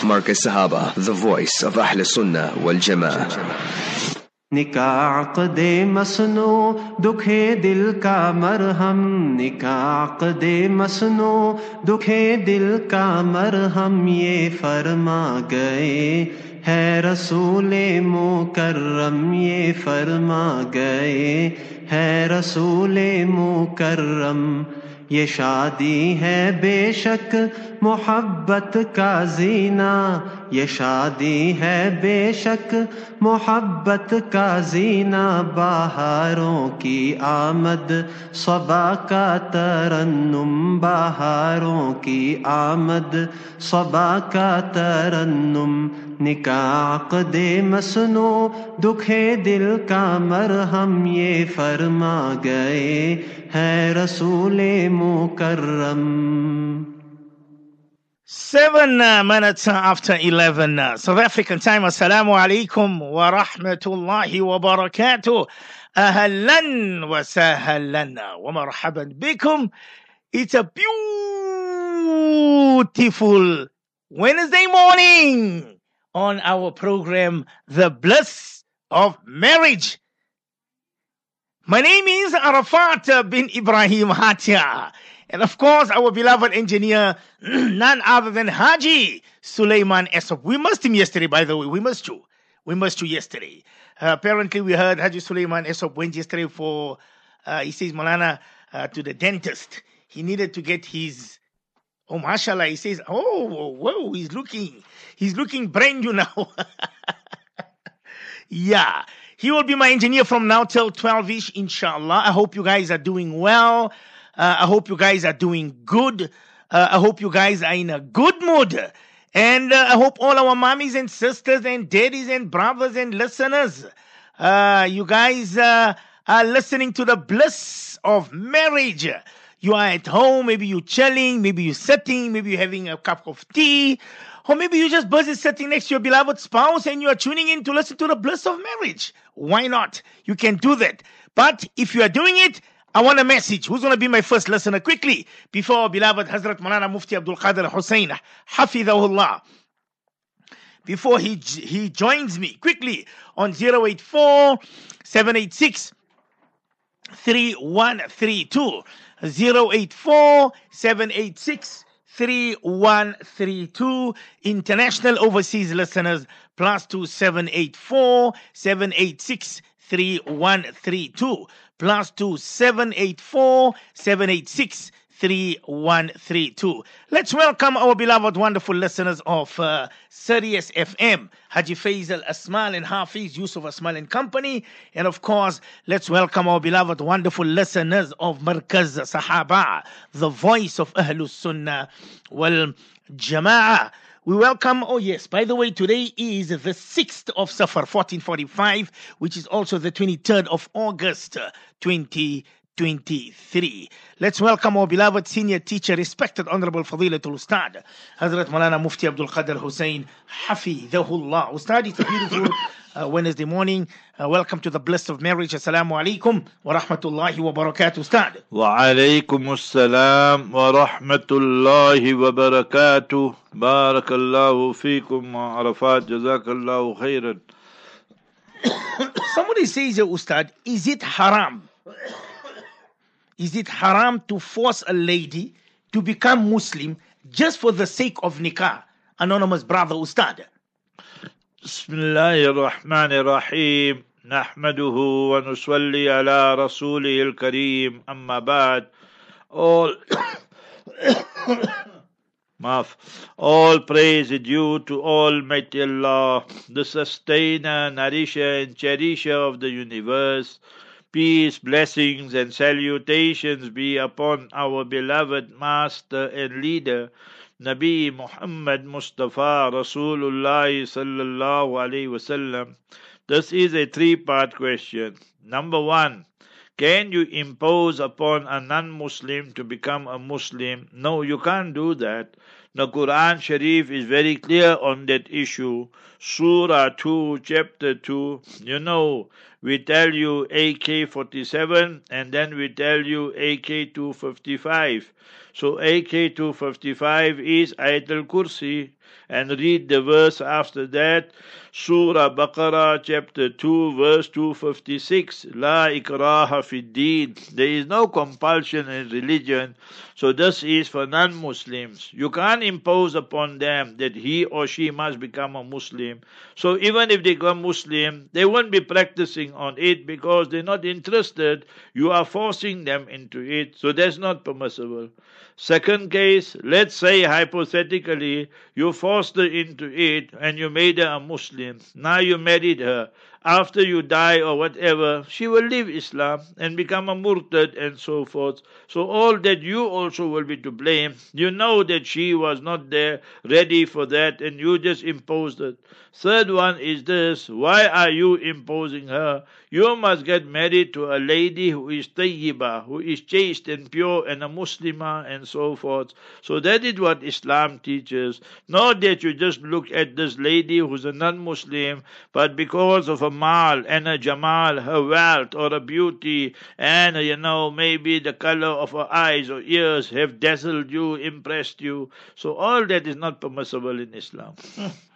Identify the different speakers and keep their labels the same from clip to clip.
Speaker 1: Markaz Sahaba, the voice of Ahl Sunnah wal Jama'ah.
Speaker 2: निका दे मसनो दुखे दिल का मरहम निका दे मसनो दुखे दिल का मरहम ये फरमा गए है रसूल मोकर्रम ये फरमा गए है रसूल मोकर्रम یہ شادی ہے بے شک محبت کا زینہ۔ یہ شادی ہے بے شک محبت کا زینہ بہاروں کی آمد صبا کا ترنم بہاروں کی آمد صبا کا ترنم نکاح دے مسنو دکھے دل کا مرہم یہ فرما گئے ہے رسول مکرم
Speaker 3: Seven uh, minutes after 11 uh, South African time. Assalamu alaikum wa rahmatullahi wa barakatuh. Ahlan wa sahlan wa marhaban bikum. It's a beautiful Wednesday morning on our program, The Bliss of Marriage. My name is Arafat bin Ibrahim Hatia. And of course, our beloved engineer, none other than Haji Suleiman Esop. We missed him yesterday, by the way. We missed you. We missed you yesterday. Uh, apparently, we heard Haji Suleiman Esop went yesterday for, uh, he says, Malana, uh, to the dentist. He needed to get his, oh, mashallah, he says, oh, whoa, he's looking, he's looking brand new now. yeah. He will be my engineer from now till 12 ish, inshallah. I hope you guys are doing well. Uh, I hope you guys are doing good. Uh, I hope you guys are in a good mood. And uh, I hope all our mommies and sisters and daddies and brothers and listeners, uh, you guys uh, are listening to the bliss of marriage. You are at home, maybe you're chilling, maybe you're sitting, maybe you're having a cup of tea, or maybe you're just busy sitting next to your beloved spouse and you are tuning in to listen to the bliss of marriage. Why not? You can do that. But if you are doing it, I want a message. Who's going to be my first listener? Quickly, before beloved Hazrat Malana Mufti Abdul Qadir Hussein, Hafidahullah. Before he, he joins me, quickly on 084 786 3132. 084 786 3132. International overseas listeners, plus 2784 786 3132 plus two seven eight four seven eight six three one three two. Let's welcome our beloved, wonderful listeners of uh, Sirius FM, Haji Faisal Asmal and Hafiz Yusuf Asmal and Company, and of course, let's welcome our beloved, wonderful listeners of Markaz Sahaba, the voice of Ahlus Sunnah wal Jama'ah. We welcome, oh yes, by the way, today is the 6th of Safar 1445, which is also the 23rd of August uh, Twenty-three. Let's welcome our beloved senior teacher, respected Honorable Fadilatul Ustad, Hazrat Malana Mufti Abdul Qadir Hussain, Hafidahullah. Ustad, it's a beautiful uh, Wednesday morning. Uh, welcome to the bliss of marriage. Assalamu alaikum wa rahmatullahi wa barakatuh, Ustad.
Speaker 4: Wa alaikum assalam wa rahmatullahi wa barakatuh. Barakallahu fikum wa arafat. Jazakallahu khairan.
Speaker 3: Somebody says, uh, Ustad, is it haram? Is it haram to force a lady to become Muslim just for the sake of nikah? Anonymous brother, Ustad.
Speaker 4: بسم الله الرحمن الرحيم نحمده ونصلي على رسوله الكريم أما بعد all Maaf. All praise is due to Almighty Allah, the sustainer, nourisher, and cherisher of the universe. Peace, blessings, and salutations be upon our beloved Master and Leader, Nabi Muhammad Mustafa Rasulullah sallallahu alaihi wasallam. This is a three-part question. Number one, can you impose upon a non-Muslim to become a Muslim? No, you can't do that. The Quran Sharif is very clear on that issue. Surah 2, chapter 2. You know, we tell you AK 47 and then we tell you AK 255. So AK 255 is Ayatul Kursi and read the verse after that. Surah Baqarah chapter 2 verse 256. La ikraha fid deen. There is no compulsion in religion. So this is for non-Muslims. You can't impose upon them that he or she must become a Muslim. So even if they become Muslim, they won't be practicing on it because they're not interested. You are forcing them into it. So that's not permissible. Second case, let's say hypothetically, you forced her into it and you made her a Muslim. Now you married her. After you die or whatever, she will leave Islam and become a murtad and so forth. So all that you also will be to blame. You know that she was not there ready for that and you just imposed it. Third one is this. Why are you imposing her? You must get married to a lady who is tayyibah, who is chaste and pure and a Muslimah and so forth. So that is what Islam teaches. Not that you just look at this lady who's a non-Muslim, but because of a mal and a jamal, her wealth or a beauty, and you know maybe the color of her eyes or ears have dazzled you, impressed you. So all that is not permissible in Islam.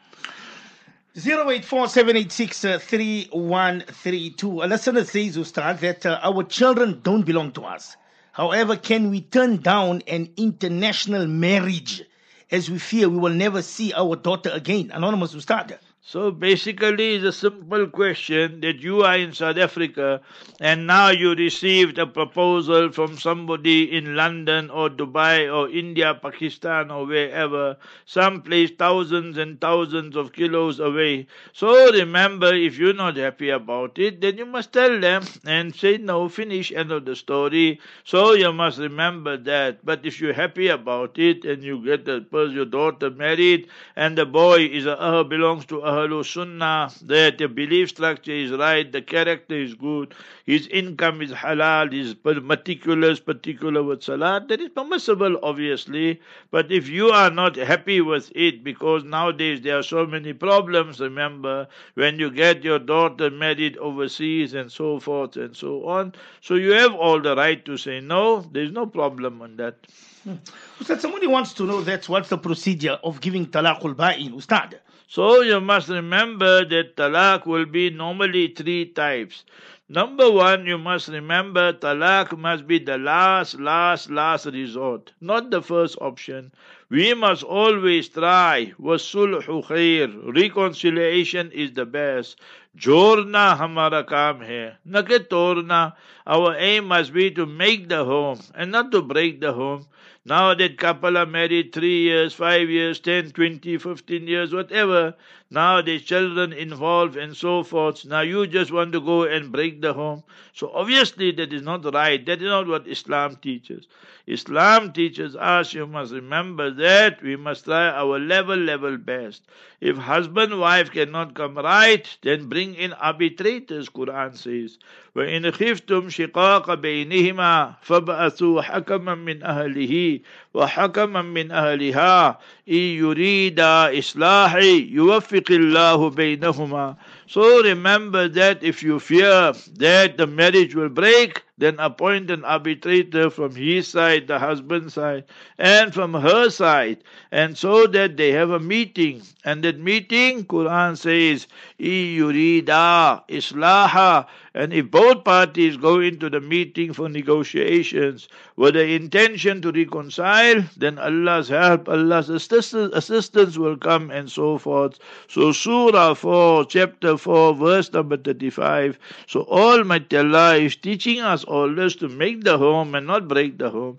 Speaker 3: 084-786-3132. A listener says, Ustad, that uh, our children don't belong to us. However, can we turn down an international marriage as we fear we will never see our daughter again? Anonymous Ustad.
Speaker 4: So basically, it's a simple question that you are in South Africa and now you received a proposal from somebody in London or Dubai or India, Pakistan or wherever, someplace thousands and thousands of kilos away. So remember, if you're not happy about it, then you must tell them and say no, finish, end of the story. So you must remember that. But if you're happy about it and you get the, your daughter married and the boy is a, uh, belongs to a Ahlul Sunnah, that the belief structure is right, the character is good, his income is halal, he's meticulous, particular with salat, that is permissible, obviously. But if you are not happy with it, because nowadays there are so many problems, remember, when you get your daughter married overseas and so forth and so on, so you have all the right to say no, there's no problem on that.
Speaker 3: Hmm. Ustad, somebody wants to know that what's the procedure of giving talaqul ba'in, Ustad?
Speaker 4: So you must remember that talaq will be normally three types. Number one, you must remember talaq must be the last, last, last resort, not the first option. We must always try. Wasulhu khair. Reconciliation is the best. Jorna hamara kaam hai. Na torna. Our aim must be to make the home and not to break the home. Now that couple are married three years, five years, ten, twenty, fifteen years, whatever. Now there's children involved and so forth. Now you just want to go and break the home. So obviously that is not right. That is not what Islam teaches. Islam teaches us, you must remember that we must try our level, level best. If husband, wife cannot come right, then bring in arbitrators, Quran says. وإن خفتم شقاق بينهما فابعثوا حكما من أهله وحكما من أهلها إن يريد إصلاحي يوفق الله بينهما So remember that if you fear that the marriage will break, then appoint an arbitrator from his side, the husband's side, and from her side, and so that they have a meeting. And that meeting, Quran says, yurida islaha. And if both parties go into the meeting for negotiations with the intention to reconcile, then Allah's help, Allah's assistance, will come and so forth. So Surah 4, chapter 4, verse number 35. So Almighty Allah is teaching us all this to make the home and not break the home.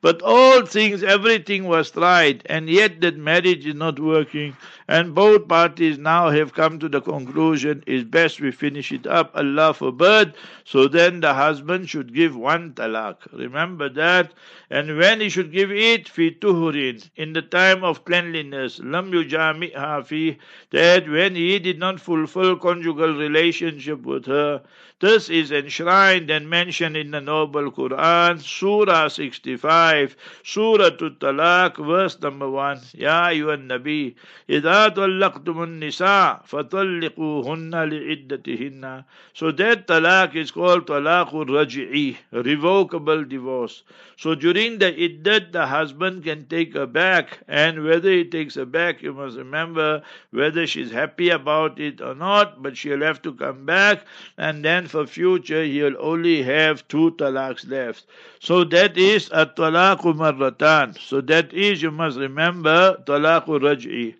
Speaker 4: But all things, everything was tried, and yet that marriage is not working. And both parties now have come to the conclusion it's best we finish it up. Allah forbid. So then the husband should give one talaq. Remember that. And when he should give it, fi tuhurin, in the time of cleanliness. Lam yujami'ha fi, that when he did not fulfill conjugal relationship with her. This is enshrined and mentioned in the Noble Quran, Surah 65 wife. Surah Talaq, verse number 1. Ya ayyuhan nabi, إذا طلقتم النساء فطلقوهن لعدتهن. So that talaq is called talaqul raj'i, revocable divorce. So during the iddat, the husband can take her back, and whether he takes her back, you must remember whether she's happy about it or not, but she'll have to come back, and then for future he'll only have two talaqs left. So that is a talaqu marratan. So that is, you must remember, talaqu raj'i.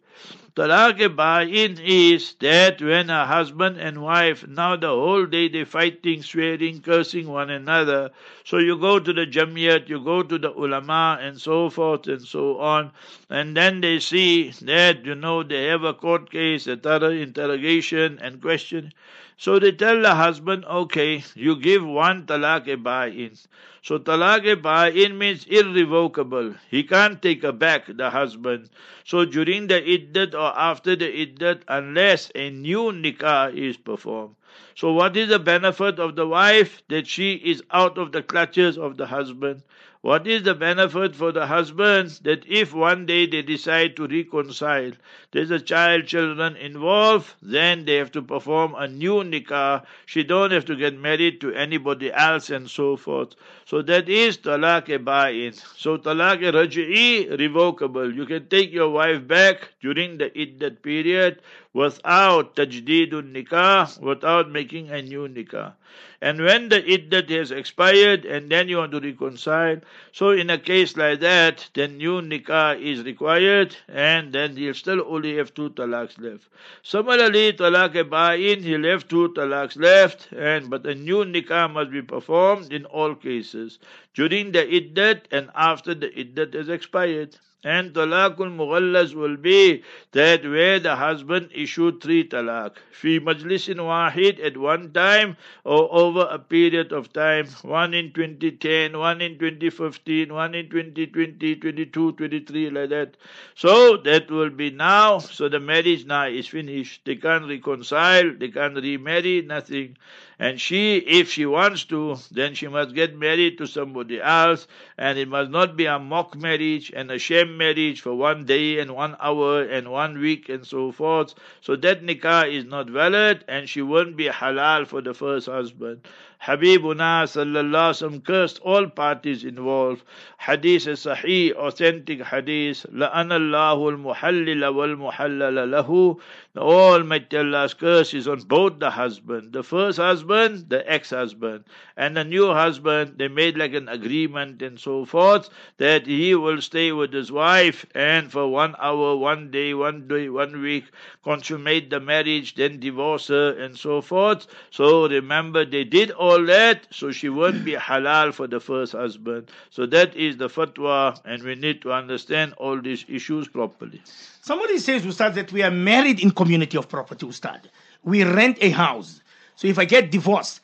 Speaker 4: Talaq ba'in is that when a husband and wife, now the whole day they fighting, swearing, cursing one another. So you go to the jamiyat, you go to the ulama and so forth and so on. And then they see that, you know, they have a court case, a thorough interrogation and question. So they tell the husband, okay, you give one talaq ba'in. So talaq ba'in means irrevocable. He can't take back, the husband. So during the iddat or after the iddat, unless a new nikah is performed. So what is the benefit of the wife? That she is out of the clutches of the husband. What is the benefit for the husband? That if one day they decide to reconcile, there's a child, children involved, then they have to perform a new nikah. She don't have to get married to anybody else and so forth. So that is talaq ba'in. So talaq raj'i, revocable. You can take your wife back during the iddat period without tajdidun nikah, without making a new nikah. And when the iddat has expired and then you want to reconcile, so in a case like that, then new nikah is required and then he'll still only have two talaqs left. Similarly, talaq ba'in, he'll have two talaqs left and but a new nikah must be performed in all cases during the iddat and after the iddat has expired. And talaqul mughallaz will be that where the husband issued three talaq. Fi majlisin wahid at one time or over a period of time. One in 2010, one in 2015, one in 2020, 22, 23, like that. So that will be now. So the marriage now is finished. They can't reconcile, they can't remarry, nothing. And she, if she wants to, then she must get married to somebody else, and it must not be a mock marriage and a sham marriage for one day and one hour and one week and so forth. So that nikah is not valid, and she won't be halal for the first husband. Habibuna sallallahu cursed all parties involved. Hadith is sahih, authentic hadith. La'anallahu al-muhallila wal-muhallala lahu. Almighty Allah's curse is on both the husband, the first husband, the ex-husband, and the new husband. They made like an agreement and so forth that he will stay with his wife and for one hour, one day, one day, one week, consummate the marriage, then divorce her and so forth. So remember, they did all that, so she won't be halal for the first husband. So that is the fatwa, and we need to understand all these issues properly.
Speaker 3: Somebody says, Ustad, that we are married in community of property, Ustad. We rent a house. So if I get divorced,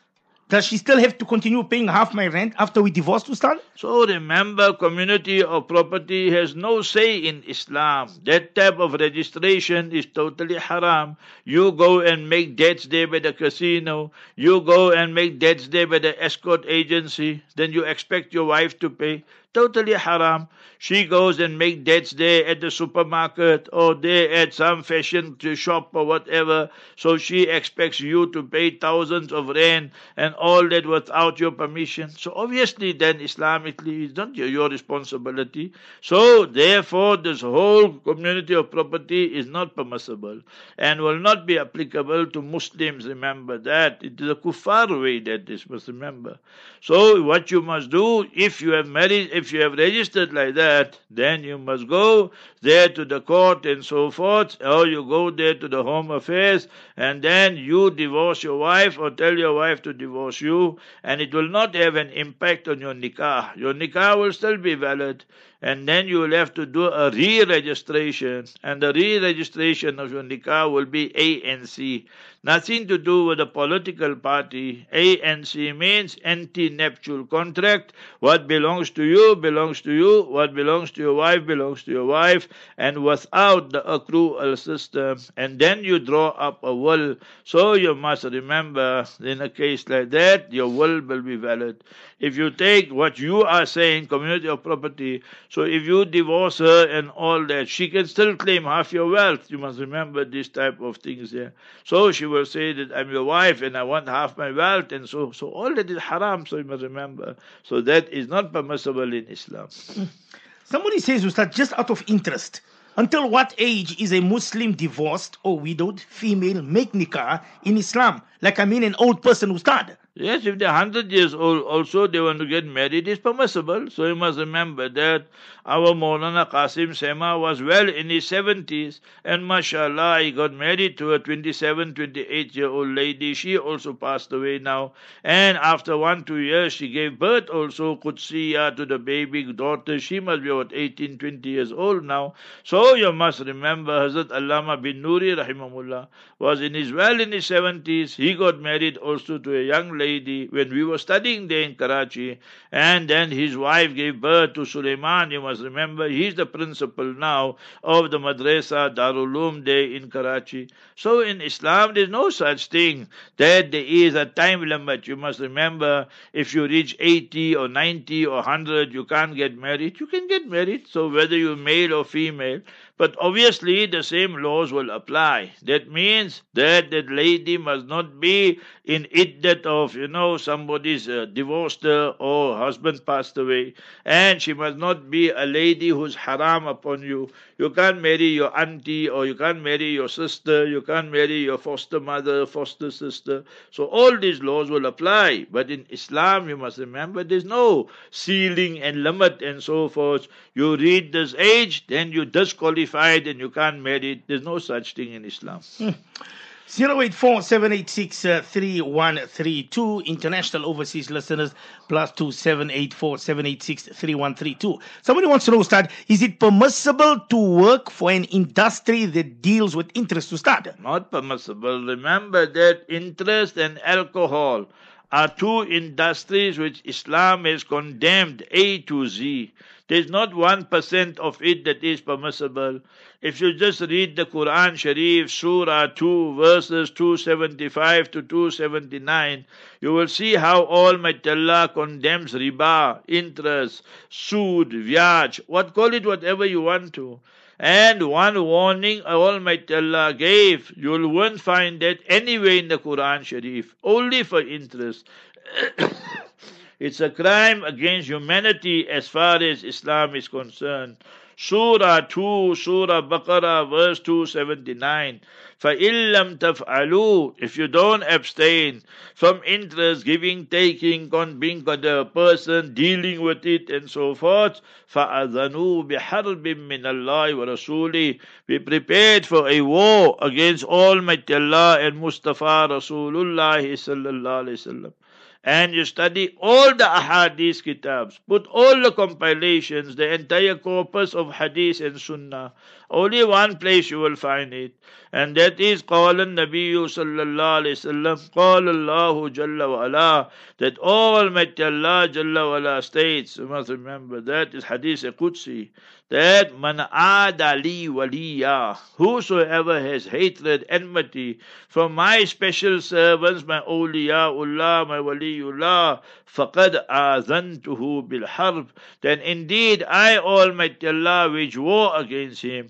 Speaker 3: does she still have to continue paying half my rent after we divorced, Ustad?
Speaker 4: So remember, community of property has no say in Islam. That type of registration is totally haram. You go and make debts there by the casino. You go and make debts there by the escort agency. Then you expect your wife to pay. Totally haram. She goes and make debts there at the supermarket or there at some fashion to shop or whatever. So she expects you to pay thousands of rand and all that without your permission. So obviously then Islamically it's not your responsibility. So therefore this whole community of property is not permissible and will not be applicable to Muslims. Remember that. It is a kuffar way that this must remember. So what you must do if you have married, if you have registered like that, then you must go there to the court and so forth, or you go there to the home affairs, and then you divorce your wife or tell your wife to divorce you, and it will not have an impact on your nikah. Your nikah will still be valid. And then you will have to do a re-registration, and the re-registration of your nikah will be ANC. Nothing to do with the political party. ANC means anti-nuptial contract. What belongs to you belongs to you. What belongs to your wife belongs to your wife. And without the accrual system, and then you draw up a will. So you must remember, in a case like that, your will will be valid. If you take what you are saying, community of property, so if you divorce her and all that, she can still claim half your wealth. You must remember this type of things there. So she will say that I'm your wife and I want half my wealth, and so so all that is haram. So you must remember. So that is not permissible in Islam.
Speaker 3: Somebody says, Ustad, just out of interest, until what age is a Muslim divorced or widowed female make nikah in Islam? Like I mean, an old person, Ustad.
Speaker 4: Yes, if they're 100 years old, also they want to get married, it's permissible. So you must remember that our Maulana Qasim Sema was well in his 70s, and mashallah, he got married to a 27, 28 year old lady. She also passed away now. And after one, two years, she gave birth also, Qudsiya, to the baby daughter. She must be about 18, 20 years old now. So you must remember Hazrat Allama Banuri, rahimahullah, was in his well in his 70s. He got married also to a young lady lady when we were studying there in Karachi, and then his wife gave birth to Suleiman. You must remember, he's the principal now of the Madrasa Darul Uloom there in Karachi. So in Islam, there's no such thing that there is a time limit. You must remember, if you reach 80 or 90 or 100, you can't get married. You can get married. So whether you're male or female, but obviously, the same laws will apply. That means that that lady must not be in iddat of, you know, somebody's uh, divorced her or husband passed away. And she must not be a lady who's haram upon you. You can't marry your auntie or you can't marry your sister. You can't marry your foster mother, foster sister. So all these laws will apply. But in Islam, you must remember there's no ceiling and limit and so forth. You read this age, then you disqualify qualified and you can't marry. There's no such thing in Islam.
Speaker 3: Hmm. 084-786-3132 international overseas listeners plus 27847863132 somebody wants to know start is it permissible to work for an industry that deals with interest to start
Speaker 4: not permissible. Remember that interest and alcohol are two industries which Islam has condemned A to Z. There's not 1% of it that is permissible. If you just read the Quran Sharif, Surah 2, verses 275 to 279, you will see how Almighty Allah condemns riba, interest, sood, vyaj, what call it whatever you want to. And one warning Almighty Allah gave, you won't find that anywhere in the Quran Sharif, only for interest. it's a crime against humanity as far as Islam is concerned. Surah 2, Surah Baqarah, verse 279. فَإِن لَمْ تَفْعَلُوا If you don't abstain from interest, giving, taking, being the person, dealing with it, and so forth, فَأَذَنُوا بِحَرْبٍ مِّنَ اللَّهِ وَرَسُولِهِ Be prepared for a war against Almighty Allah and Mustafa Rasulullah sallallahu alayhi wasallam and you study all the ahadith kitabs, put all the compilations, the entire corpus of hadith and sunnah. Only one place you will find it, and that is قال النبي صلى الله عليه وسلم قال الله جل وعلا that Almighty Allah Jalla wa'ala states, you must remember that is hadith Qudsi, that man adali waliya, whosoever has hatred, enmity from my special servants, my awliyaullah, my waliullah, faqad azantuhu bil harb, then indeed I, Almighty Allah, wage war against him.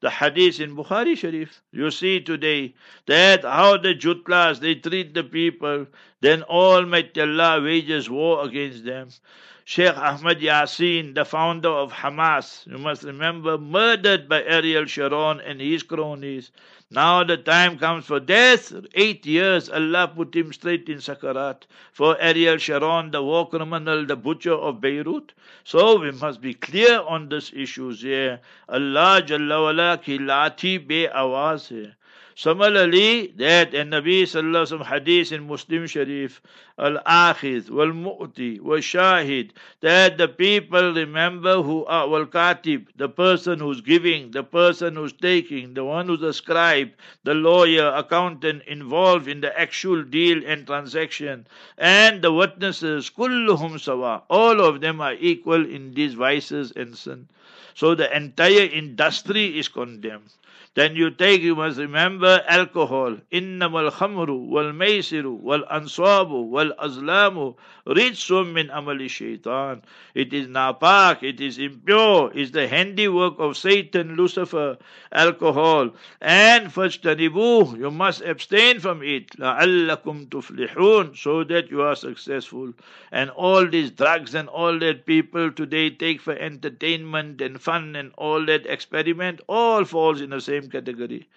Speaker 4: The hadith in Bukhari Sharif. You see today that how the Jutlas, they treat the people, then Almighty Allah wages war against them. Sheikh Ahmad Yassin, the founder of Hamas, you must remember, murdered by Ariel Sharon and his cronies. Now the time comes for death. Eight years, Allah put him straight in Sakarat. For Ariel Sharon, the war criminal, the butcher of Beirut. So we must be clear on this issues here. Allah Jalla ki lati be awaz. Similarly, that in Nabi Sallallahu Alaihi Hadith in Muslim Sharif, Al-Akhid, Wal-Mu'ti, Wal-Shahid, that the people remember who are Wal-Katib, the person who's giving, the person who's taking, the one who's a scribe, the lawyer, accountant involved in the actual deal and transaction, and the witnesses, kulluhum sawa, all of them are equal in these vices and sin. So the entire industry is condemned. Then you take, you must remember alcohol. Khamru wal maisiru wal azlamu rijsum min amali shaitan. It is napak, it is impure, it's the handiwork of Satan, Lucifer, alcohol. And fajtanibu, you must abstain from it. La'allakum tuflihun, so that you are successful. And all these drugs and all that people today take for entertainment and fun and all that experiment, all falls in the same category.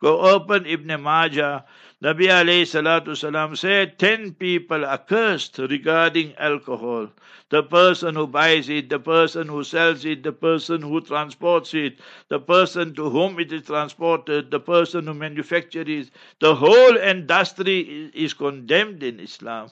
Speaker 4: Go open Ibn Majah. Nabi alayhi salatu salam said, ten people are cursed regarding alcohol. The person who buys it, the person who sells it, the person who transports it, the person to whom it is transported, the person who manufactures it. The whole industry is condemned in Islam.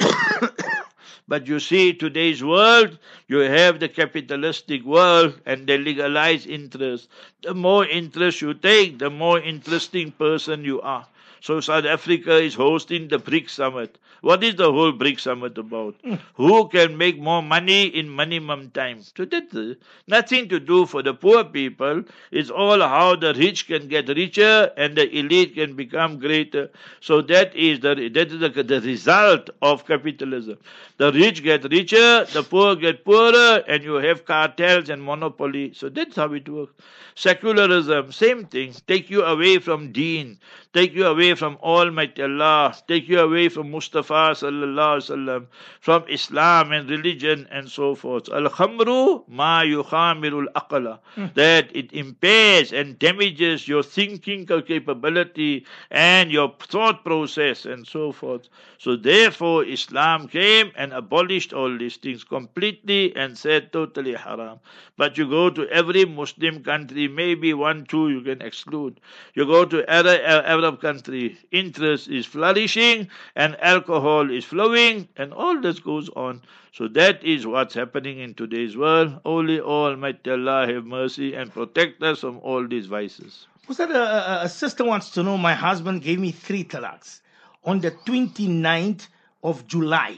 Speaker 4: But you see, today's world, you have the capitalistic world and the legalized interest. The more interest you take, the more interesting person you are. So South Africa is hosting the BRICS Summit. What is the whole BRICS Summit about? Who can make more money in minimum time? So that's uh, nothing to do for the poor people. It's all how the rich can get richer and the elite can become greater. So that is the that is the, the result of capitalism. The rich get richer, the poor get poorer, and you have cartels and monopoly. So that's how it works. Secularism, same thing. Take you away from deen, take you away from Almighty Allah, take you away from Mustafa sallallahu alaihi wasallam, from Islam and religion and so forth. Al khamru ma yukhamirul aqla. Hmm. That it impairs and damages your thinking capability and your thought process and so forth. So therefore Islam came and abolished all these things completely and said totally haram. But you go to every Muslim country, maybe one, two you can exclude. You go to Arab, Arab country, interest is flourishing and alcohol is flowing and all this goes on. So that is what's happening in today's world. Only Almighty Allah have mercy and protect us from all these vices.
Speaker 3: Was that a, a- a sister wants to know? My husband gave me three talaks on the 29th of July.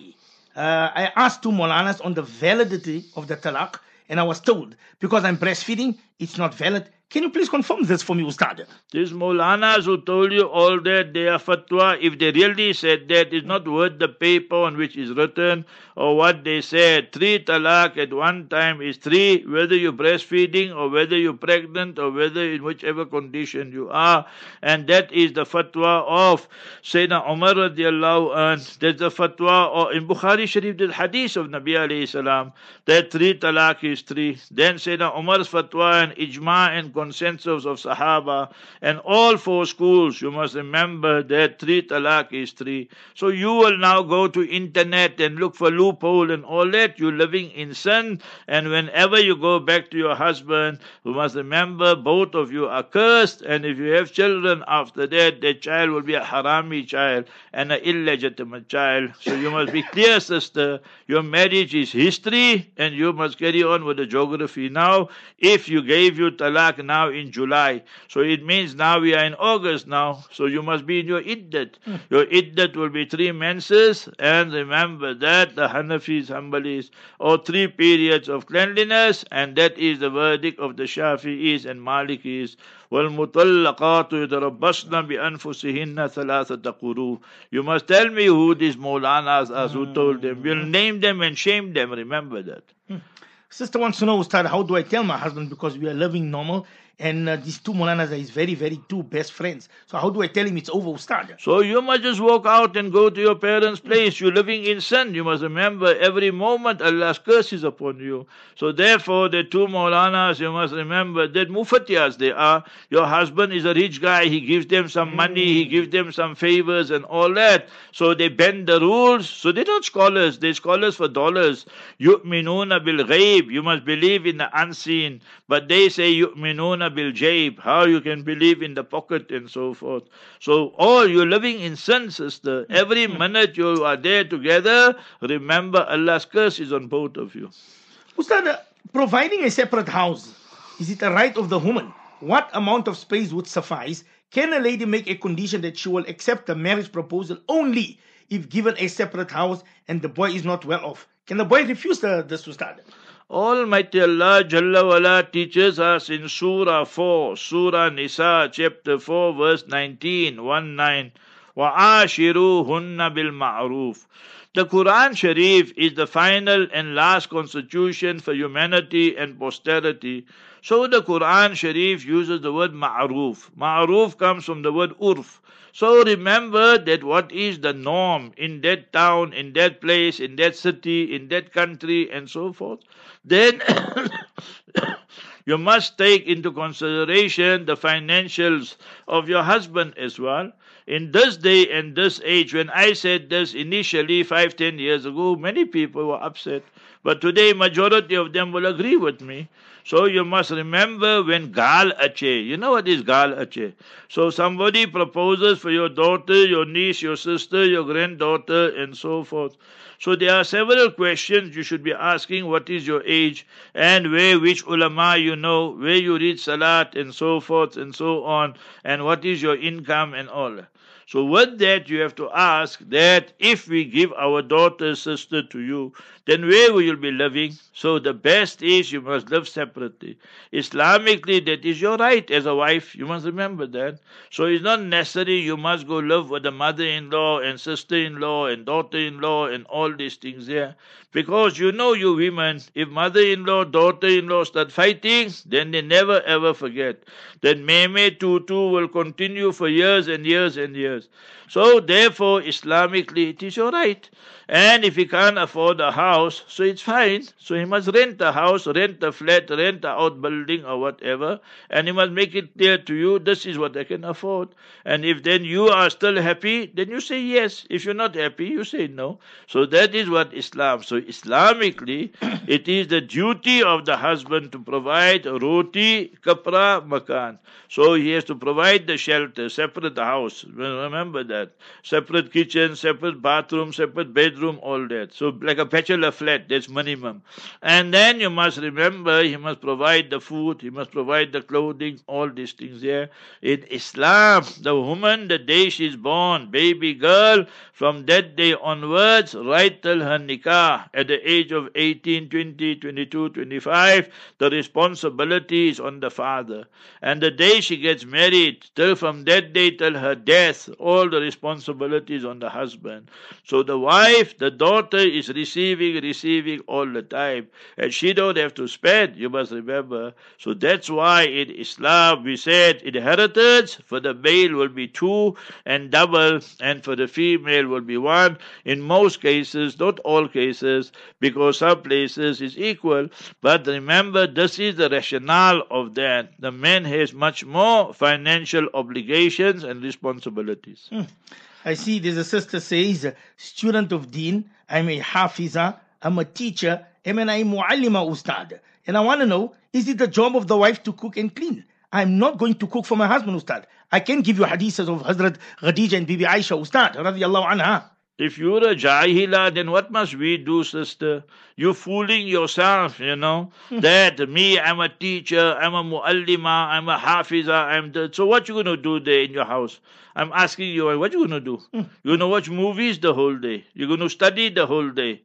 Speaker 3: Uh, I asked two Molanas on the validity of the talak, and I was told because I'm breastfeeding, it's not valid. Can you please confirm this for me, Ustad?
Speaker 4: These Maulanas who told you all that they are fatwa, if they really said that, it's not worth the paper on which is written or what they said. Three talak at one time is three, whether you're breastfeeding or whether you're pregnant or whether in whichever condition you are. And that is the fatwa of Sayyidina Umar radiallahu anh. That's the fatwa or in Bukhari Sharif, the hadith of Nabi alayhi salam, that three talak is three. Then Sayyidina Umar's fatwa and ijma and consensus of Sahaba and all four schools, you must remember that three talak is three. So you will now go to internet and look for loophole and all that. You're living in sin, and whenever you go back to your husband, you must remember both of you are cursed, and if you have children after that, that child will be a harami child and an illegitimate child. So you must be clear, sister. Your marriage is history, and you must carry on with the geography now. If you gave you talak now in July, so it means now we are in August now, so you must be in your iddat. Your iddat will be three menses, and remember that the Hanafis, Hanbalis, or three periods of cleanliness, and that is the verdict of the Shafi'is and Malikis. والمطلقات يتربصن بأنفسهن ثلاثة قروء. You must tell me who these Maulanas are who told them. We'll name them and shame them. Remember that.
Speaker 3: Sister wants to know, Ustad, how do I tell my husband because we are living normal and uh, these two Molanas are his very, very two best friends. So how do I tell him it's over, Ustad?
Speaker 4: So you must just walk out and go to your parents' place. You're living in sin. You must remember every moment Allah's curse is upon you. So therefore, the two Maulanas, you must remember that mufatiyas they are. Your husband is a rich guy. He gives them some money. He gives them some favors and all that. So they bend the rules. So they're not scholars. They're scholars for dollars. Bil. You must believe in the unseen. But they say yu'minuna bil jayb, how you can believe in the pocket and so forth. So all you're living in sin, sister. Every minute you are there together, remember Allah's curse is on both of you.
Speaker 3: Ustad, uh, providing a separate house, is it a right of the woman? What amount of space would suffice? Can a lady make a condition that she will accept the marriage proposal only if given a separate house and the boy is not well off? Can the boy refuse the, this Ustad?
Speaker 4: Almighty Allah Jalla wala teaches us in Surah 4, Surah Nisa, chapter 4, verse 19, 1 9. وَعَاشِرُوهُنَّ بِالْمَعْرُوفِ The Quran Sharif is the final and last constitution for humanity and posterity. So the Quran Sharif uses the word ma'ruf. Ma'ruf comes from the word urf. So remember that what is the norm in that town, in that place, in that city, in that country, and so forth. Then you must take into consideration the financials of your husband as well. In this day and this age, when I said this initially five, ten years ago, many people were upset. But today, majority of them will agree with me. So you must remember when gal ache. You know what is gal ache? So somebody proposes for your daughter, your niece, your sister, your granddaughter, and so forth. So there are several questions you should be asking. What is your age? And where, which ulama you know, where you read salat, and so forth, and so on. And what is your income and all. So with that, you have to ask that if we give our daughter, sister to you, then where will you be living? So the best is you must live separately. Islamically, that is your right as a wife. You must remember that. So it's not necessary you must go live with the mother-in-law and sister-in-law and daughter-in-law and all these things there. Because you know you women, if mother-in-law, daughter-in-law start fighting, then they never ever forget. Then Meme Tutu will continue for years and years and years. So therefore, Islamically, it is your right. And if he can't afford a house, so it's fine. So he must rent a house, rent a flat, rent a outbuilding or whatever, and he must make it clear to you, this is what I can afford. And if then you are still happy, then you say yes. If you're not happy, you say no. So that is what Islam. So Islamically, it is the duty of the husband to provide roti, kapra, makan. So he has to provide the shelter, separate house. Remember that. Separate kitchen, separate bathroom, separate bedroom, all that. So like a bachelor flat, that's minimum. And then you must remember he must provide the food, he must provide the clothing, all these things there. In Islam, the woman, the day she's born, baby girl, from that day onwards, right till her nikah, at the age of 18, 20, 22, 25, the responsibility is on the father. And the day she gets married, till from that day till her death, all the responsibility is on the husband. So the wife, the daughter is receiving, receiving all the time. And she don't have to spend, you must remember. So that's why in Islam we said inheritance for the male will be two and double, and for the female will be one. In most cases, not all cases, because some places is equal. But remember, this is the rationale of that. The man has much more financial obligations and responsibilities. Hmm.
Speaker 3: I see there's a sister says, student of Deen, I'm a hafiza, I'm a teacher, I'm an muallima ustad. And I want to know, is it the job of the wife to cook and clean? I'm not going to cook for my husband, ustad. I can give you hadiths of Hazrat Khadija and Bibi Aisha, ustad, radiallahu anha.
Speaker 4: If you're a jahila, then what must we do, sister? You're fooling yourself, you know, that me, I'm a teacher, I'm a muallima, I'm a hafiza, I'm the. So what you going to do there in your house? I'm asking you, what you going to do? Hmm. You're going to watch movies the whole day. You're going to study the whole day.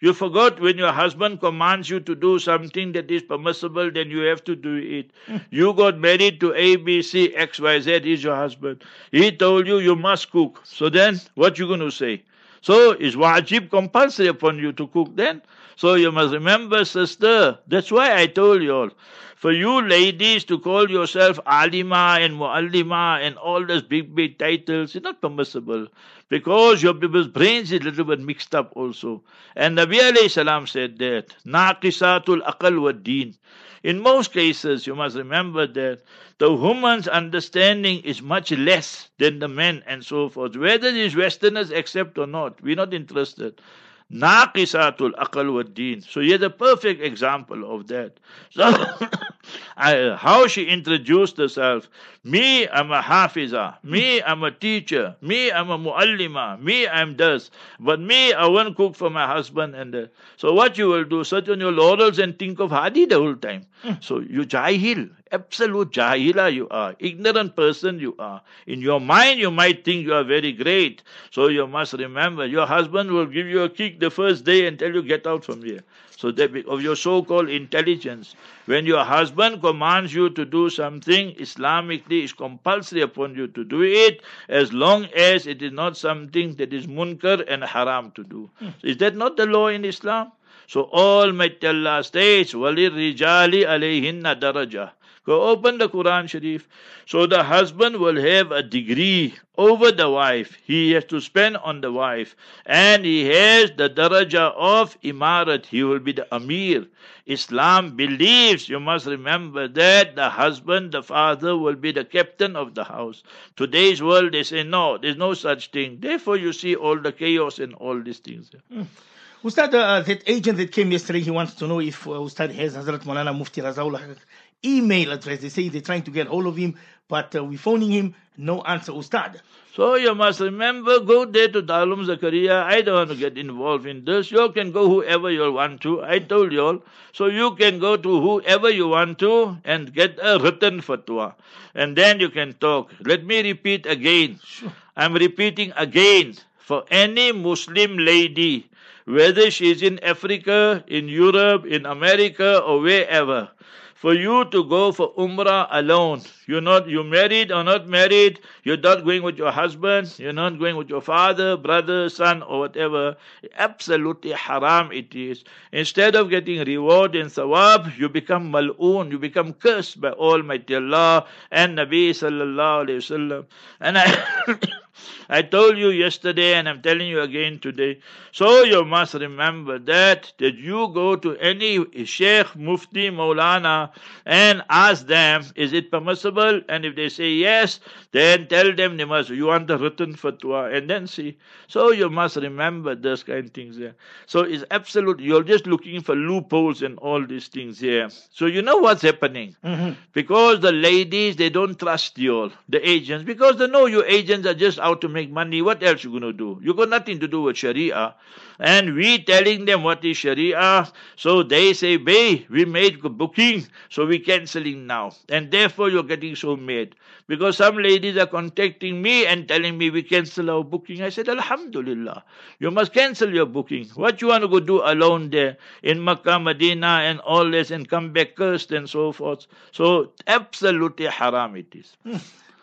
Speaker 4: You forgot when your husband commands you to do something that is permissible, then you have to do it. Hmm. You got married to A, B, C, X, Y, Z is your husband. He told you you must cook. So then, what you going to say? So is wajib compulsory upon you to cook then? So you must remember, sister, that's why I told you all. For you ladies to call yourself alima and muallima and all those big, big titles is not permissible. Because your people's brains is a little bit mixed up also. And Nabi alayhi salam said that, naqisatul aqal wa deen. In most cases, you must remember that the woman's understanding is much less than the men and so forth. Whether these Westerners accept or not, we're not interested. Naqisatul aqal wa. So here's a perfect example of that. So I, how she introduced herself. Me, I'm a hafiza. Me, I'm a teacher. Me, I'm a muallima. Me, I'm this. But me, I won't cook for my husband. And uh, so what you will do, sit on your laurels and think of Hadi the whole time. So you jahil, absolute jahila you are, ignorant person you are. In your mind you might think you are very great. So you must remember, your husband will give you a kick the first day and tell you get out from here. So that of your so-called intelligence. When your husband commands you to do something, Islamically is compulsory upon you to do it, as long as it is not something that is munkar and haram to do. Is that not the law in Islam? So Almighty Allah states, وَلِلرِّجَالِ عَلَيْهِنَّ daraja. Go open the Quran Sharif. So the husband will have a degree over the wife. He has to spend on the wife. And he has the daraja of imarat. He will be the amir. Islam believes, you must remember that the husband, the father will be the captain of the house. Today's world, they say, no, there's no such thing. Therefore you see all the chaos and all these things.
Speaker 3: Ustad, uh, that agent that came yesterday, he wants to know if uh, Ustad has Hazrat Maulana Mufti Razaul Haq email address. They say they're trying to get hold of him, but uh, we're phoning him. No answer, Ustad.
Speaker 4: So you must remember, go there to Darul Uloom Zakaria. I don't want to get involved in this. You can go whoever you want to. I told you all. So you can go to whoever you want to and get a written fatwa. And then you can talk. Let me repeat again. I'm repeating again. For any Muslim lady, whether she's in Africa, in Europe, in America, or wherever, for you to go for Umrah alone. You're not, you married or not married, you're not going with your husband, you're not going with your father, brother, son, or whatever. Absolutely haram it is. Instead of getting reward and thawab, you become mal'oon, you become cursed by Almighty Allah and Nabi sallallahu alayhi wasallam. And I, I told you yesterday and I'm telling you again today. So you must remember that, that you go to any Sheikh, Mufti, Maulana and ask them, is it permissible? And if they say yes, then tell them they must, you want the written fatwa and then see. So you must remember those kind of things there. So it's absolute, you're just looking for loopholes and all these things here. So you know what's happening. Mm-hmm. Because the ladies, they don't trust you all, the agents, because they know your agents are just out to make money. What else you going to do? You got nothing to do with Sharia. And we telling them what is Sharia. So they say, Bay, we made booking, so we cancelling now. And therefore you're getting so mad. Because some ladies are contacting me and telling me we cancel our booking. I said, Alhamdulillah. You must cancel your booking. What you want to go do alone there in Makkah, Medina and all this and come back cursed and so forth. So absolutely haram it is. Hmm.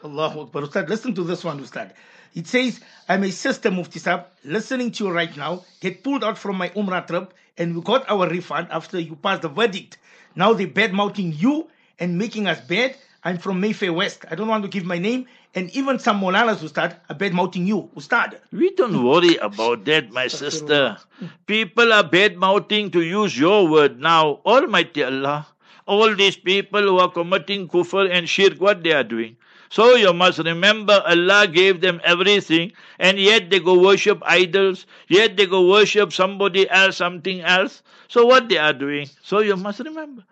Speaker 3: Allahu Akbar. Ustad, listen to this one, Ustad. It says, I'm a sister Mufti Sahib, listening to you right now, get pulled out from my Umrah trip, and we got our refund after you passed the verdict. Now they're bad mouthing you and making us bad. I'm from Mayfair West. I don't want to give my name. And even some Molanas, Ustad, are bad mouthing you, Ustad.
Speaker 4: We don't worry about that, my sister. People are bad mouthing to use your word now. Almighty Allah. All these people who are committing kufr and shirk, what they are doing. So you must remember Allah gave them everything and yet they go worship idols, yet they go worship somebody else, something else. So what they are doing? So you must remember.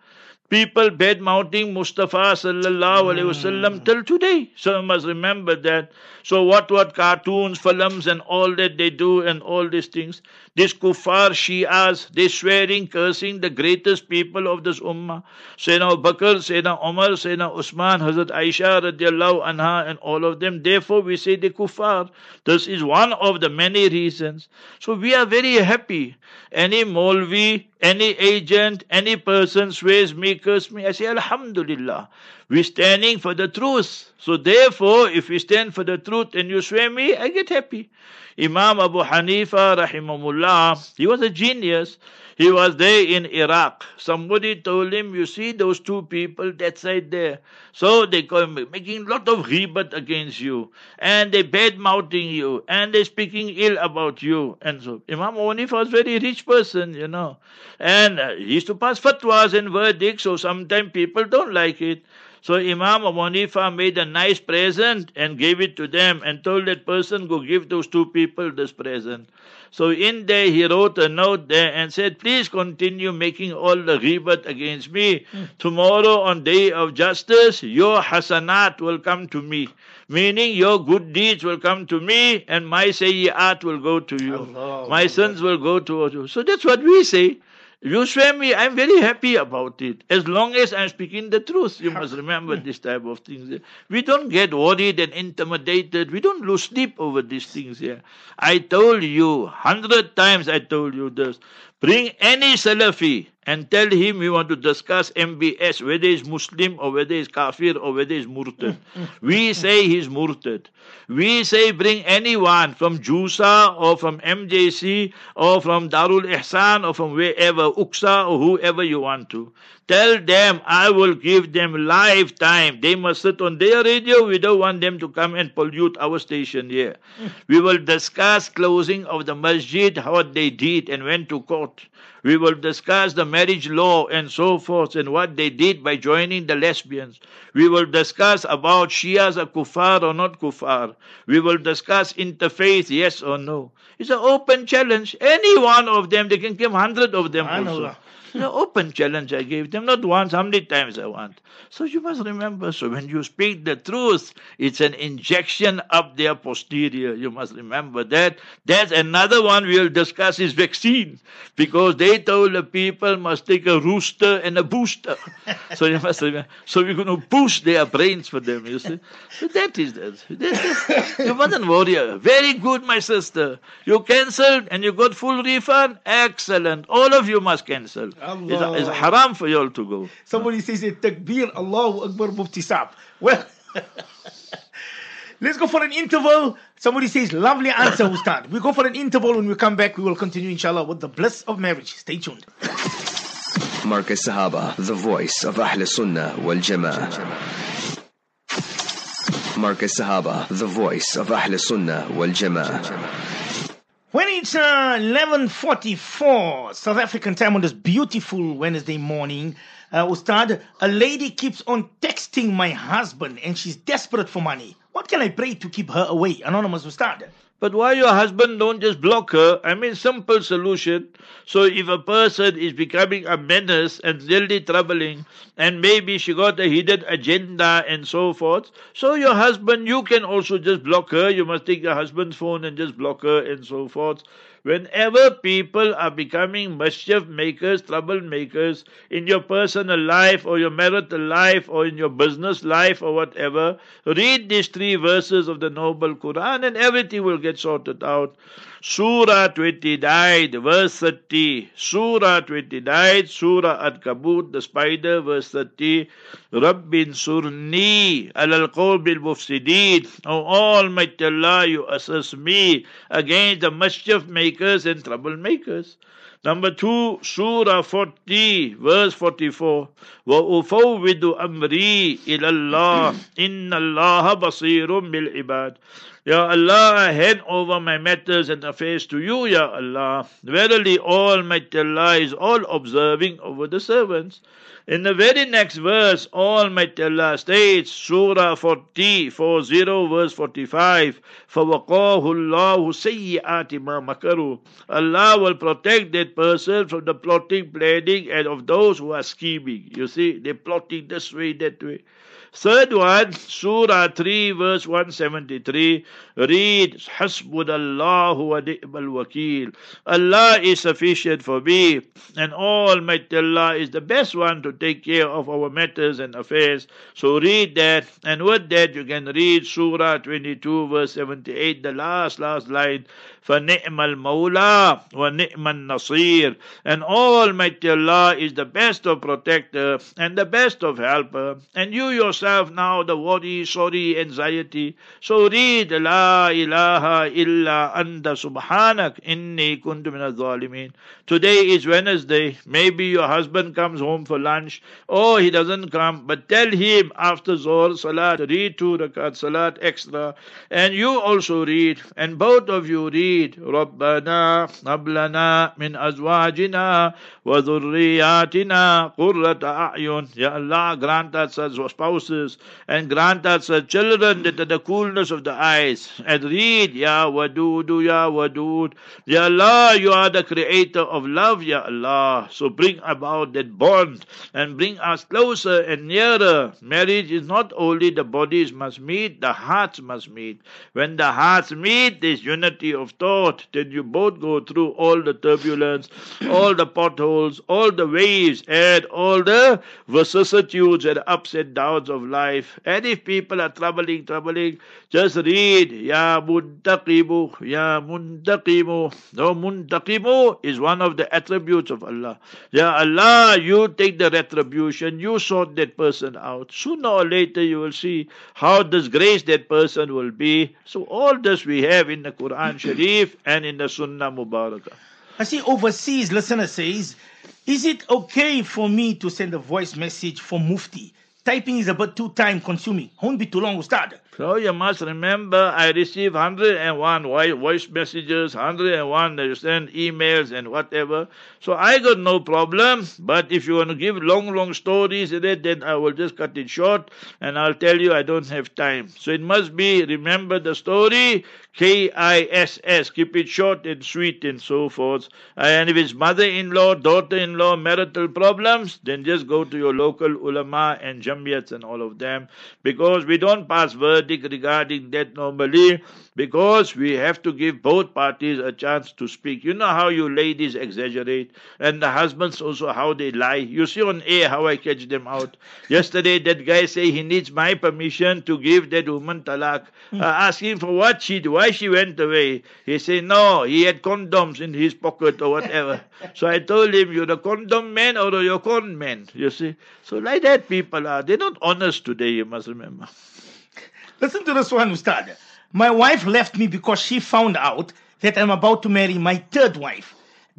Speaker 4: People bad mouthing Mustafa sallallahu alaihi wasallam hmm. till today. So you must remember that. So what what cartoons, films and all that they do and all these things. These kuffar Shias, they swearing, cursing the greatest people of this ummah. Sayyidina Bakr, Sayyidina Umar, Sayyidina Usman, Hazrat Aisha radiallahu anha and all of them. Therefore we say the kuffar. This is one of the many reasons. So we are very happy. Any Molvi, any agent, any person swears me, curse me. I say Alhamdulillah. We're standing for the truth. So therefore, if we stand for the truth and you swear me, I get happy. Imam Abu Hanifa, rahimahullah, he was a genius. He was there in Iraq. Somebody told him, you see those two people that side there. So they come making a lot of ghibat against you. And they bad mouthing you. And they speaking ill about you. And so Imam Hanifa was a very rich person, you know. And uh, he used to pass fatwas and verdicts. So sometimes people don't like it. So Imam Abu Hanifa made a nice present and gave it to them and told that person, go give those two people this present. So in there he wrote a note there and said, please continue making all the ghibat against me. Tomorrow on day of justice, your hasanat will come to me. Meaning your good deeds will come to me and my sayyi'at will go to you.
Speaker 3: Allah,
Speaker 4: my sins will go to you. So that's what we say. You swear me, I'm very happy about it. As long as I'm speaking the truth, you must remember this type of things. We don't get worried and intimidated. We don't lose sleep over these things here. I told you, hundred times I told you this. Bring any Salafi and tell him we want to discuss MBS, whether he's Muslim or whether he's Kafir or whether he's Murtad. We say he's Murtad. We say bring anyone from Jusa or from MJC or from Darul Ihsan or from wherever, Uksa or whoever you want to. Tell them I will give them lifetime. They must sit on their radio. We don't want them to come and pollute our station here. Hmm. We will discuss closing of the masjid, what they did and went to court. We will discuss the marriage law and so forth and what they did by joining the lesbians. We will discuss about Shias are kuffar or not kuffar. We will discuss interfaith, yes or no. It's an open challenge. Any one of them, they can give hundred of them also. An open challenge I gave them, not once, how many times I want. So you must remember, so when you speak the truth, it's an injection up their posterior. You must remember that. That's another one we'll discuss is vaccine. Because they told the people must take a rooster and a booster. so you must remember. So we're going to boost their brains for them, you see. So that is that. That's- you mustn't worry. Very good, my sister. You cancelled and you got full refund. Excellent. All of you must cancel. It's, it's haram for you all to go.
Speaker 3: Somebody says it takbir, Allahu Akbar, Mufti Saab. Well, let's go for an interval. Somebody says, lovely answer, Ustad. We go for an interval. When we come back, we will continue, inshallah, with the bliss of marriage. Stay tuned.
Speaker 1: Markaz Sahaba, the voice of Ahl Sunnah wal Jama'ah. Markaz Sahaba, the voice of Ahl Sunnah wal Jama'ah.
Speaker 3: When it's uh, 11.44 South African time on this beautiful Wednesday morning, uh, Ustad, a lady keeps on texting my husband and she's desperate for money. What can I pray to keep her away? Anonymous Ustad.
Speaker 4: But why your husband don't just block her? I mean, simple solution. So if a person is becoming a menace and really troubling, and maybe she got a hidden agenda and so forth, so your husband, you can also just block her. You must take your husband's phone and just block her and so forth. Whenever people are becoming mischief makers, troublemakers in your personal life or your marital life or in your business life or whatever, read these three verses of the Noble Quran and everything will get sorted out. Surah 29, verse 30. Surah 29, Surah At-Kabut, the spider, verse 30. Rabbin surni alal qawbil mufsideen. O Almighty Allah, you assist me against the mischief makers and troublemakers. Number two, Surah 40, verse 44. وَأُفَوِّدُ أَمْرِي إِلَى اللَّهِ إِنَّ اللَّهَ بَصِيرٌ بِالْعِبَادِ Ya Allah, I hand over my matters and affairs to you, Ya Allah. Verily, Almighty Allah is all observing over the servants. In the very next verse, Almighty Allah states, Surah 40, 40 verse 45, فَوَقَاهُ اللَّهُ سَيِّئَاتِ مَا مَكَرُوا Allah will protect that person from the plotting, planning, and of those who are scheming. You see, they're plotting this way, that way. Third one, Surah 3, verse 173. Read, Hasbunallahu wa ni'mal wakil. Allah is sufficient for me, and Almighty Allah is the best one to take care of our matters and affairs. So read that, and with that you can read Surah 22, verse 78, the last, last line. فَنِعْمَ الْمَوْلَى وَنِعْمَ النَّصِيرُ And Almighty Allah is the best of protector and the best of helper. And you yourself now the worry, sorry, anxiety. So read La ilaha illa anta subhanak inni kuntu min zalimin Today is Wednesday. Maybe your husband comes home for lunch. or he doesn't come. But tell him after Zohar Salat, read two rakat Salat extra. And you also read. And both of you read. ربنا هب لنا من أزواجنا وذرياتنا قرة أعين Ya Allah grant us as spouses noses, and grant us a children that are the coolness of the eyes. And read, Ya Wadudu, Ya Wadud. Ya Allah, you are the creator of love, Ya Allah. So bring about that bond and bring us closer and nearer. Marriage is not only the bodies must meet, the hearts must meet. When the hearts meet, there's unity of thought. then you both go through all the turbulence, all the potholes, all the waves, and all the vicissitudes and ups and downs of life. And if people are troubling, troubling, just read, Ya Muntaqimu, Ya Muntaqimu. No, Muntaqimu is one of the attributes of Allah. Ya Allah, you take the retribution, you sort that person out. Sooner or later you will see how disgraced that person will be. So all this we have in the Quran Sharif and in the Sunnah Mubarakah.
Speaker 3: I see overseas listener says, is it okay for me to send a voice message for Mufti? Typing is about too time consuming. Won't be too long, Ustad.
Speaker 4: So you must remember, I receive 101 voice messages, 101 you send emails and whatever. So I got no problem. But if you want to give long, long stories in it, then I will just cut it short and I'll tell you I don't have time. So it must be remember the story, K I S S. Keep it short and sweet and so forth. And if it's mother-in-law, daughter-in-law, marital problems, then just go to your local ulama and jamiyats and all of them, because we don't pass verdict regarding that normally, because we have to give both parties a chance to speak. You know how you ladies exaggerate, and the husbands also how they lie. You see on air how I catch them out. Yesterday, that guy say he needs my permission to give that woman talak, uh, him for what she why she went away. He said no, he had condoms in his pocket or whatever. so I told him, you're the condom man or you're con man. You see, so like that people are. They're not honest today. You must remember.
Speaker 3: Listen to this one, Ustad. My wife left me because she found out that I'm about to marry my third wife.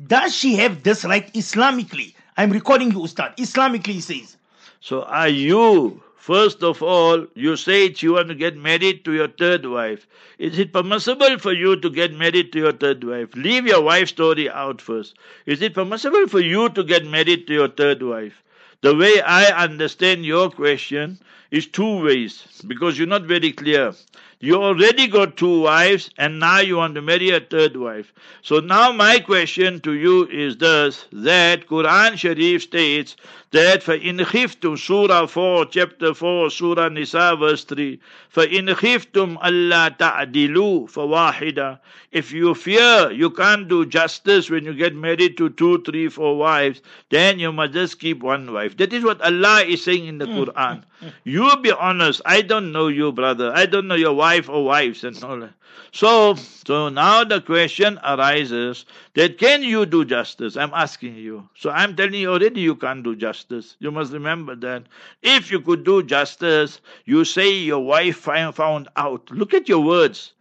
Speaker 3: Does she have this right Islamically? I'm recording you, Ustad. Islamically, he says.
Speaker 4: So are you, first of all, you say you want to get married to your third wife. Is it permissible for you to get married to your third wife? Leave your wife's story out first. Is it permissible for you to get married to your third wife? The way I understand your question is two ways because you're not very clear. You already got two wives and now you want to marry a third wife. So now my question to you is this that Quran Sharif states that for in khiftum surah 4 chapter 4 surah nisa verse 3 for in khiftum allah ta'dilu for wahida if you fear you can't do justice when you get married to two three four wives then you must just keep one wife. That is what allah is saying in the hmm. quran. You be honest. I don't know you brother. I don't know your wife or wives and all that so, so now the question arises that can you do justice? I'm asking you. So I'm telling you already you can't do justice. You must remember that. If you could do justice, you say your wife found out. Look at your words.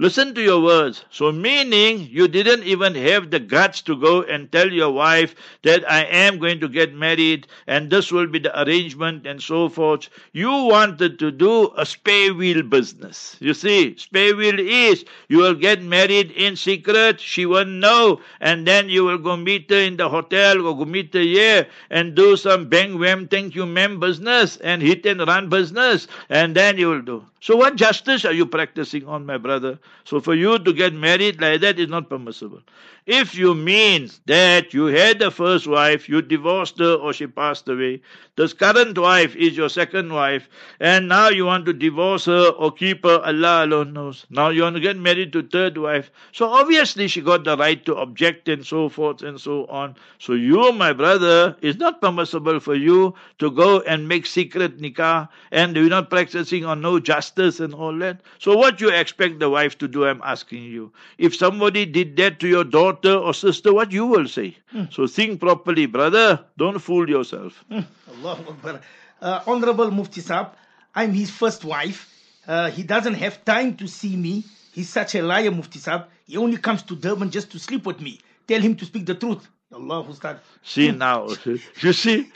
Speaker 4: Listen to your words. So, meaning you didn't even have the guts to go and tell your wife that I am going to get married and this will be the arrangement and so forth. You wanted to do a spare wheel business. You see, spare wheel is you will get married in secret, she won't know, and then you will go meet her in the hotel or go meet her here and do some bang wham thank you ma'am business and hit and run business, and then you will do. So, what justice are you practicing on, my brother? So, for you to get married like that is not permissible. If you mean that you had a first wife, you divorced her or she passed away, this current wife is your second wife, and now you want to divorce her or keep her, Allah alone knows. Now you want to get married to third wife. So obviously she got the right to object and so forth and so on. So you, my brother, is not permissible for you to go and make secret nikah and you're not practicing on no justice and all that. So what you expect the wife to do, I'm asking you. If somebody did that to your daughter, or sister, what you will say. So think properly, brother. Don't fool yourself.
Speaker 3: Allah Akbar. Uh, Honorable Mufti Saab, I'm his first wife. Uh, he doesn't have time to see me. He's such a liar, Mufti Saab. He only comes to Durban just to sleep with me. Tell him to speak the truth. Allah Ustad.
Speaker 4: See now, you see,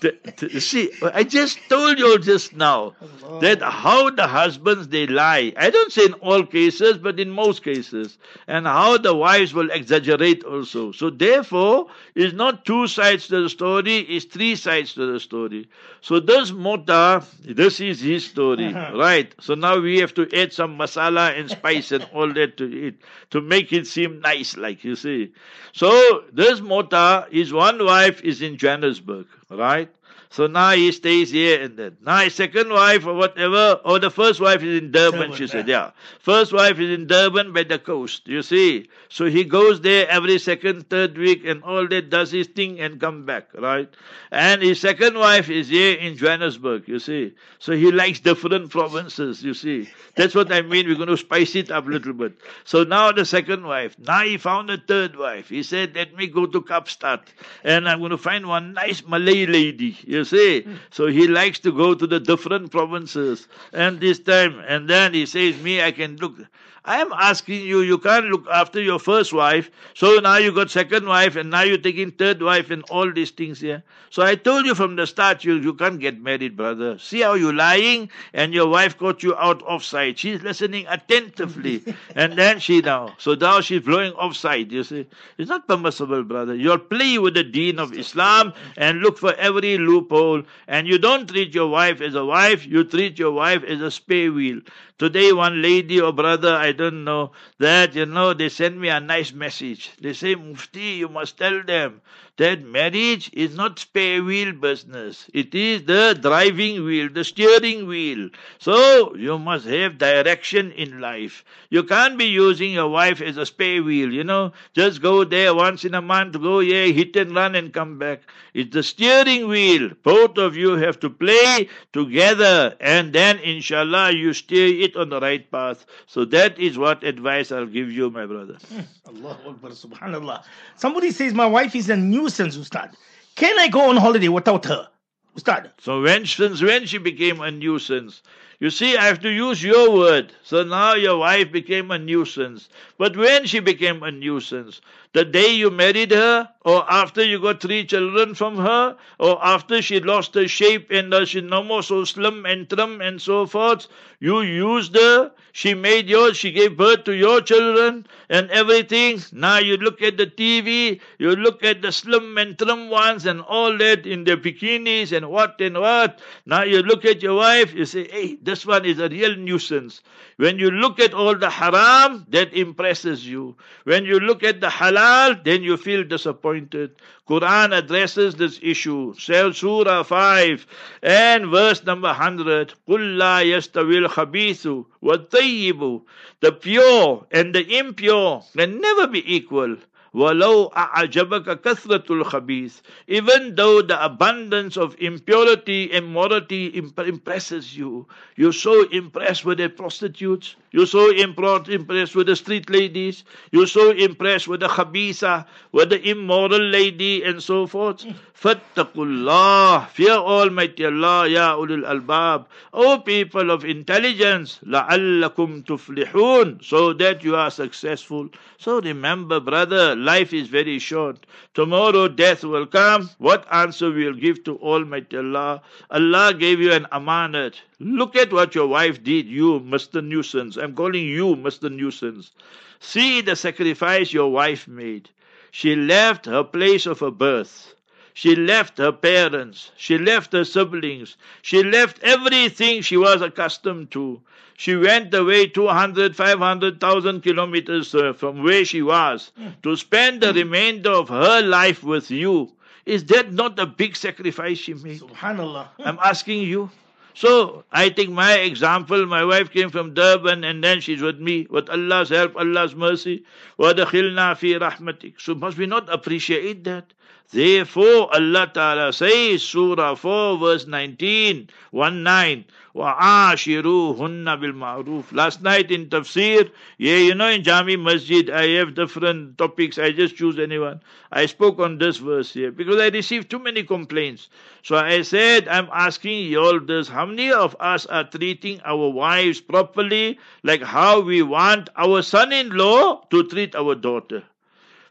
Speaker 4: the, the- see, I just told you just now that how the husbands they lie. I don't say in all cases, but in most cases, and how the wives will exaggerate also. So therefore, it's not two sides to the story; it's three sides to the story. So this Mota, this is his story, right? So now we have to add some masala and spice and all that to it to make it seem nice, like you see. So this Mota, his one wife is in Johannesburg, right? So now he stays here and then. Now his second wife or whatever, or the first wife is in Durban,
Speaker 3: Durban,
Speaker 4: she said,
Speaker 3: yeah.
Speaker 4: yeah. First wife is in Durban by the coast, you see. So he goes there every second, third week and all that, does his thing and come back, right? And his second wife is here in Johannesburg, you see. So he likes different provinces, you see. That's what I mean. We're going to spice it up a little bit. So now the second wife. Now he found a third wife. He said, let me go to Kapstad and I'm going to find one nice Malay lady, you see. So he likes to go to the different provinces. And this time, and then he says, me, I can look. I am asking you, you can't look after your first wife. So now you got second wife and now you're taking third wife and all these things here. So I told you from the start, you, you can't get married, brother. See how you're lying and your wife got you out offside. She's listening attentively. and then she now, so now she's blowing offside, you see. It's not permissible, brother. You'll play with the deen of Islam and look for every loophole. And you don't treat your wife as a wife, you treat your wife as a spare wheel. Today, one lady or brother, I don't know, that, you know, they send me a nice message. They say, Mufti, you must tell them that marriage is not spare wheel business. It is the driving wheel, the steering wheel. So, you must have direction in life. You can't be using your wife as a spare wheel, you know. Just go there once in a month, go yeah, hit and run and come back. It's the steering wheel. Both of you have to play together and then inshallah you steer it on the right path. So that is what advice I'll give you, my brother.
Speaker 3: Allahu Akbar, Subhanallah. Somebody says my wife is a Ustad. Can I go on holiday without her? Ustad.
Speaker 4: So when since when she became a nuisance? You see, I have to use your word. So now your wife became a nuisance. But when she became a nuisance? The day you married her, or after you got three children from her, or after she lost her shape and uh, she's no more so slim and trim and so forth. You used her, she made yours, she gave birth to your children and everything. Now you look at the TV, you look at the slim and trim ones and all that in their bikinis and what and what. Now you look at your wife, you say, hey, this one is a real nuisance. When you look at all the haram, that impresses you. When you look at the halal, then you feel disappointed. Quran addresses this issue. Say Surah 5 and verse number 100. قُلْ لَا يَسْتَوِي الْخَبِيثُ وَالطَّيِّبُ The pure and the impure can never be equal. وَلَوْ أَعْجَبَكَ كَثْرَةُ الْخَبِيثِ Even though the abundance of impurity and immorality imp- impresses you, you're so impressed with the prostitutes, you're so impro- impressed with the street ladies, you're so impressed with the khabisa, with the immoral lady and so forth. فَاتَّقُوا اللَّهِ Fear Almighty Allah, Ya ulul albab. O people of intelligence, لَعَلَّكُمْ تُفْلِحُونَ So that you are successful. So remember, brother, life is very short. Tomorrow death will come. What answer will give to Almighty Allah? Allah gave you an amanat. Look at what your wife did, you, Mr. Nuisance. I'm calling you Mr. Nuisance. See the sacrifice your wife made. She left her place of her birth. She left her parents. She left her siblings. She left everything she was accustomed to. She went away 200, 500,000 kilometers uh, from where she was to spend the remainder of her life with you. Is that not a big sacrifice she made?
Speaker 3: Subhanallah.
Speaker 4: I'm asking you. So I take my example. My wife came from Durban and then she's with me. With Allah's help, Allah's mercy. وَدَخِلْنَا فِي رَحْمَتِكَ So must we not appreciate that? Therefore Allah Ta'ala says, Surah 4 verse 19, 1 9, وَعَاشِرُوهُنَّ بِالْمَعْرُوفِ Last night in tafsir, yeah, you know in Jami Masjid, I have different topics, I just choose anyone. I spoke on this verse here because I received too many complaints. So I said, I'm asking you all this, how many of us are treating our wives properly, like how we want our son-in-law to treat our daughter?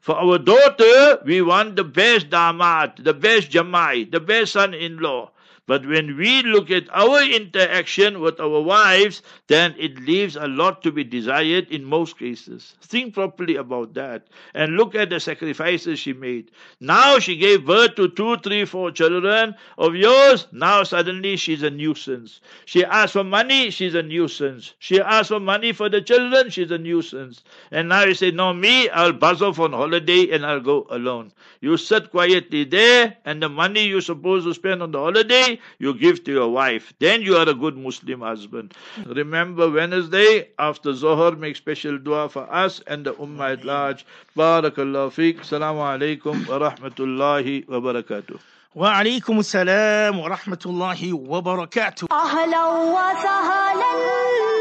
Speaker 4: For our daughter, we want the best damat, the best jamai, the best son-in-law. But when we look at our interaction with our wives, then it leaves a lot to be desired in most cases. Think properly about that. And look at the sacrifices she made. Now she gave birth to two, three, four children of yours. Now suddenly she's a nuisance. She asks for money, she's a nuisance. She asks for money for the children, she's a nuisance. And now you say, no, me, I'll buzz off on holiday and I'll go alone. You sit quietly there and the money you're supposed to spend on the holiday, you give to your wife. Then you are a good Muslim husband. Remember Wednesday after Zohar, make special dua for us and the Ummah at large. Barakallah fiqh. Assalamu alaikum wa rahmatullahi wa barakatuh.
Speaker 3: وعليكم السلام ورحمة الله وبركاته
Speaker 5: أهلا وسهلا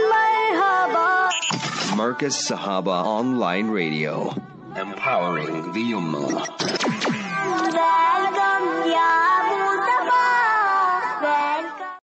Speaker 5: مرحبا
Speaker 1: Markaz Sahaba Online Radio Empowering the Ummah